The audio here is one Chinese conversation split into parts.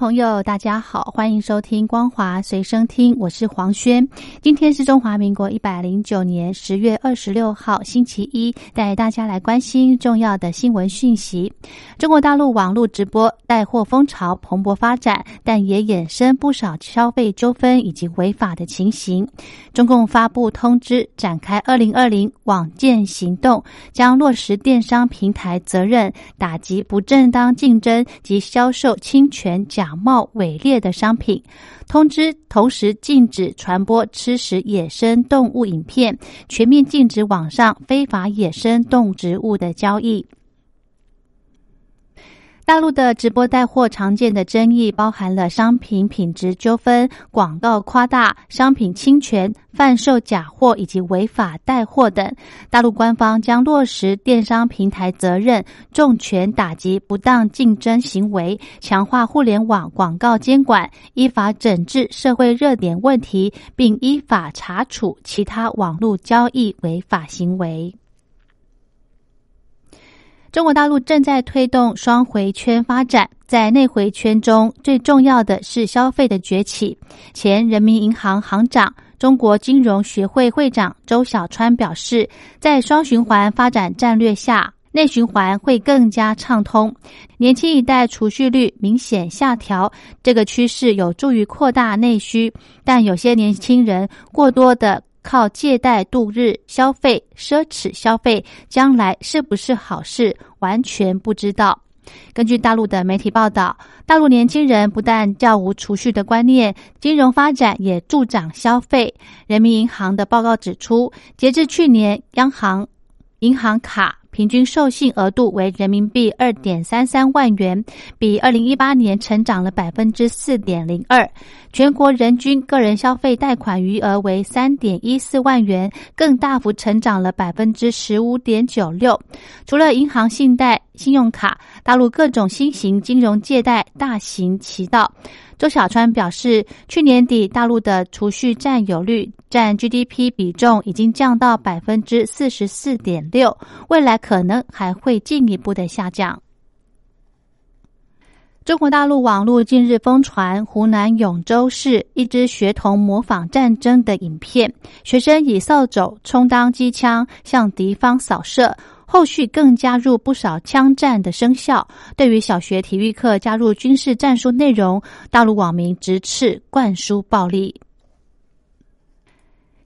朋友，大家好，欢迎收听光华随声听，我是黄轩。今天是中华民国一百零九年十月二十六号，星期一，带大家来关心重要的新闻讯息。中国大陆网络直播带货风潮蓬勃发展，但也衍生不少消费纠纷以及违法的情形。中共发布通知，展开二零二零网建行动，将落实电商平台责任，打击不正当竞争及销售侵权。假假冒伪劣的商品，通知同时禁止传播吃食野生动物影片，全面禁止网上非法野生动植物的交易。大陆的直播带货常见的争议包含了商品品质纠纷、广告夸大、商品侵权、贩售假货以及违法带货等。大陆官方将落实电商平台责任，重拳打击不当竞争行为，强化互联网广告监管，依法整治社会热点问题，并依法查处其他网络交易违法行为。中国大陆正在推动双回圈发展，在内回圈中最重要的是消费的崛起。前人民银行行长、中国金融学会会长周小川表示，在双循环发展战略下，内循环会更加畅通。年轻一代储蓄率明显下调，这个趋势有助于扩大内需，但有些年轻人过多的。靠借贷度日、消费奢侈消费，将来是不是好事，完全不知道。根据大陆的媒体报道，大陆年轻人不但较无储蓄的观念，金融发展也助长消费。人民银行的报告指出，截至去年，央行银行卡。平均授信额度为人民币二点三三万元，比二零一八年成长了百分之四点零二。全国人均个人消费贷款余额为三点一四万元，更大幅成长了百分之十五点九六。除了银行信贷、信用卡，大陆各种新型金融借贷大行其道。周小川表示，去年底大陆的储蓄占有率占 GDP 比重已经降到百分之四十四点六，未来可能还会进一步的下降。中国大陆网络近日疯传湖南永州市一支学童模仿战争的影片，学生以扫帚充当机枪向敌方扫射。后续更加入不少枪战的生效。对于小学体育课加入军事战术内容，大陆网民直斥灌输暴力。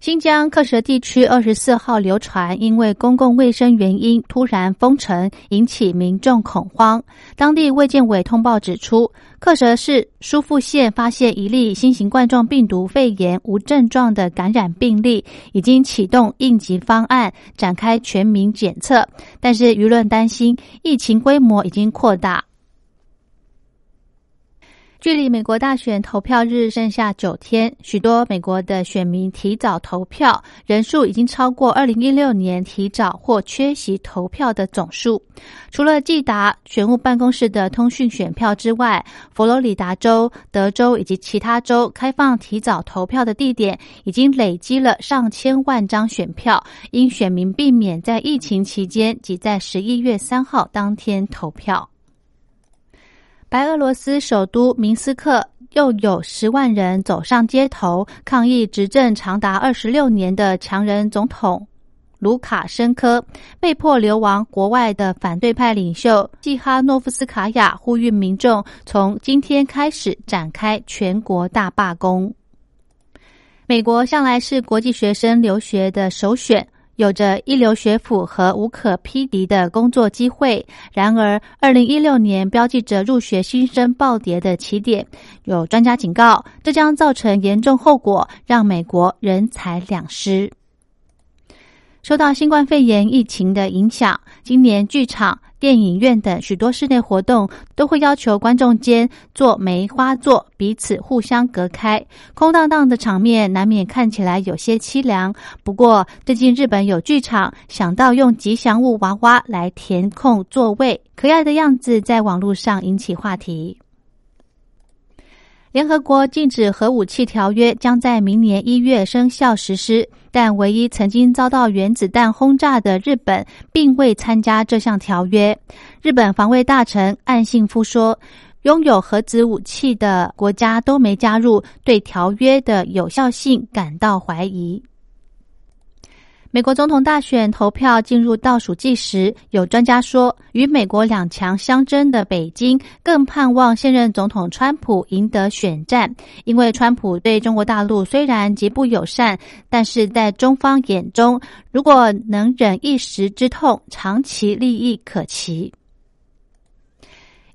新疆克什地区二十四号流传，因为公共卫生原因突然封城，引起民众恐慌。当地卫健委通报指出，克什市疏附县发现一例新型冠状病毒肺炎无症状的感染病例，已经启动应急方案，展开全民检测。但是舆论担心，疫情规模已经扩大。距离美国大选投票日剩下九天，许多美国的选民提早投票人数已经超过二零一六年提早或缺席投票的总数。除了季达选务办公室的通讯选票之外，佛罗里达州、德州以及其他州开放提早投票的地点已经累积了上千万张选票，因选民避免在疫情期间挤在十一月三号当天投票。白俄罗斯首都明斯克又有十万人走上街头抗议，执政长达二十六年的强人总统卢卡申科被迫流亡国外的反对派领袖季哈诺夫斯卡娅呼吁民众从今天开始展开全国大罢工。美国向来是国际学生留学的首选。有着一流学府和无可匹敌的工作机会。然而，二零一六年标记着入学新生暴跌的起点。有专家警告，这将造成严重后果，让美国人财两失。受到新冠肺炎疫情的影响，今年剧场。电影院等许多室内活动，都会要求观众间做梅花座，彼此互相隔开。空荡荡的场面难免看起来有些凄凉。不过，最近日本有剧场想到用吉祥物娃娃来填空座位，可爱的样子在网络上引起话题。联合国禁止核武器条约将在明年一月生效实施，但唯一曾经遭到原子弹轰炸的日本并未参加这项条约。日本防卫大臣岸信夫说：“拥有核子武器的国家都没加入，对条约的有效性感到怀疑。”美国总统大选投票进入倒数计时，有专家说，与美国两强相争的北京更盼望现任总统川普赢得选战，因为川普对中国大陆虽然极不友善，但是在中方眼中，如果能忍一时之痛，长期利益可期。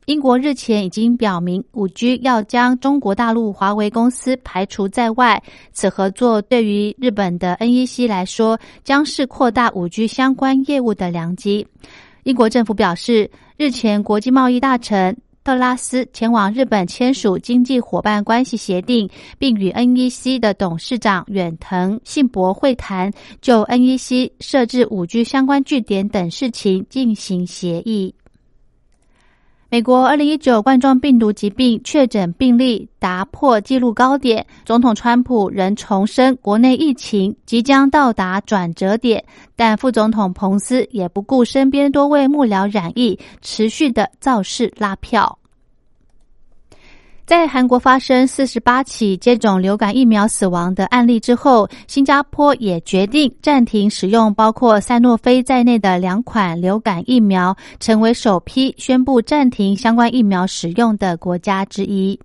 英国日前已经表明，五 G 要将中国大陆华为公司排除在外。此合作对于日本的 NEC 来说，将是扩大五 G 相关业务的良机。英国政府表示，日前国际贸易大臣特拉斯前往日本签署经济伙伴关系协定，并与 NEC 的董事长远藤信博会谈，就 NEC 设置五 G 相关据点等事情进行协议。美国二零一九冠状病毒疾病确诊病例打破纪录高点，总统川普仍重申国内疫情即将到达转折点，但副总统彭斯也不顾身边多位幕僚染疫，持续的造势拉票。在韩国发生四十八起接种流感疫苗死亡的案例之后，新加坡也决定暂停使用包括赛诺菲在内的两款流感疫苗，成为首批宣布暂停相关疫苗使用的国家之一。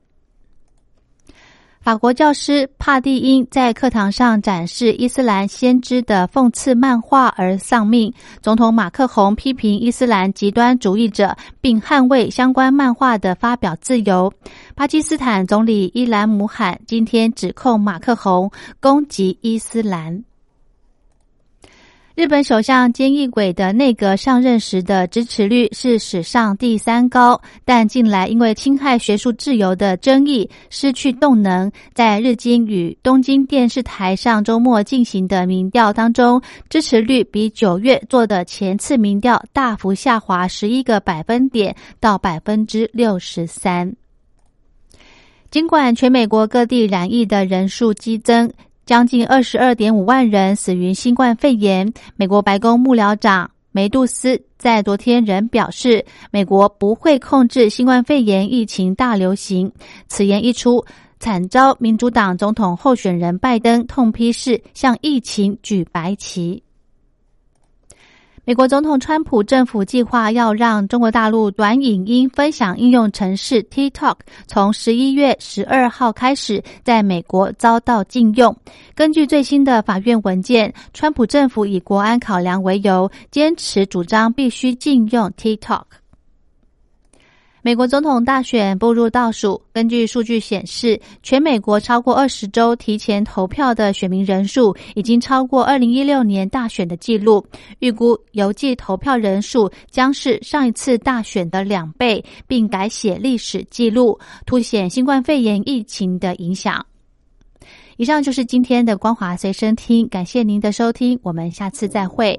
法国教师帕蒂因在课堂上展示伊斯兰先知的讽刺漫画而丧命。总统马克宏批评伊斯兰极端主义者，并捍卫相关漫画的发表自由。巴基斯坦总理伊兰姆罕今天指控马克宏攻击伊斯兰。日本首相菅义伟的内阁上任时的支持率是史上第三高，但近来因为侵害学术自由的争议失去动能。在日经与东京电视台上周末进行的民调当中，支持率比九月做的前次民调大幅下滑十一个百分点到百分之六十三。尽管全美国各地染疫的人数激增。将近二十二点五万人死于新冠肺炎。美国白宫幕僚长梅杜斯在昨天仍表示，美国不会控制新冠肺炎疫情大流行。此言一出，惨遭民主党总统候选人拜登痛批是向疫情举白旗。美国总统川普政府计划要让中国大陆短影音分享应用程式 TikTok 从十一月十二号开始在美国遭到禁用。根据最新的法院文件，川普政府以国安考量为由，坚持主张必须禁用 TikTok。美国总统大选步入倒数。根据数据显示，全美国超过二十周提前投票的选民人数已经超过二零一六年大选的记录。预估邮寄投票人数将是上一次大选的两倍，并改写历史记录，凸显新冠肺炎疫情的影响。以上就是今天的光华随身听，感谢您的收听，我们下次再会。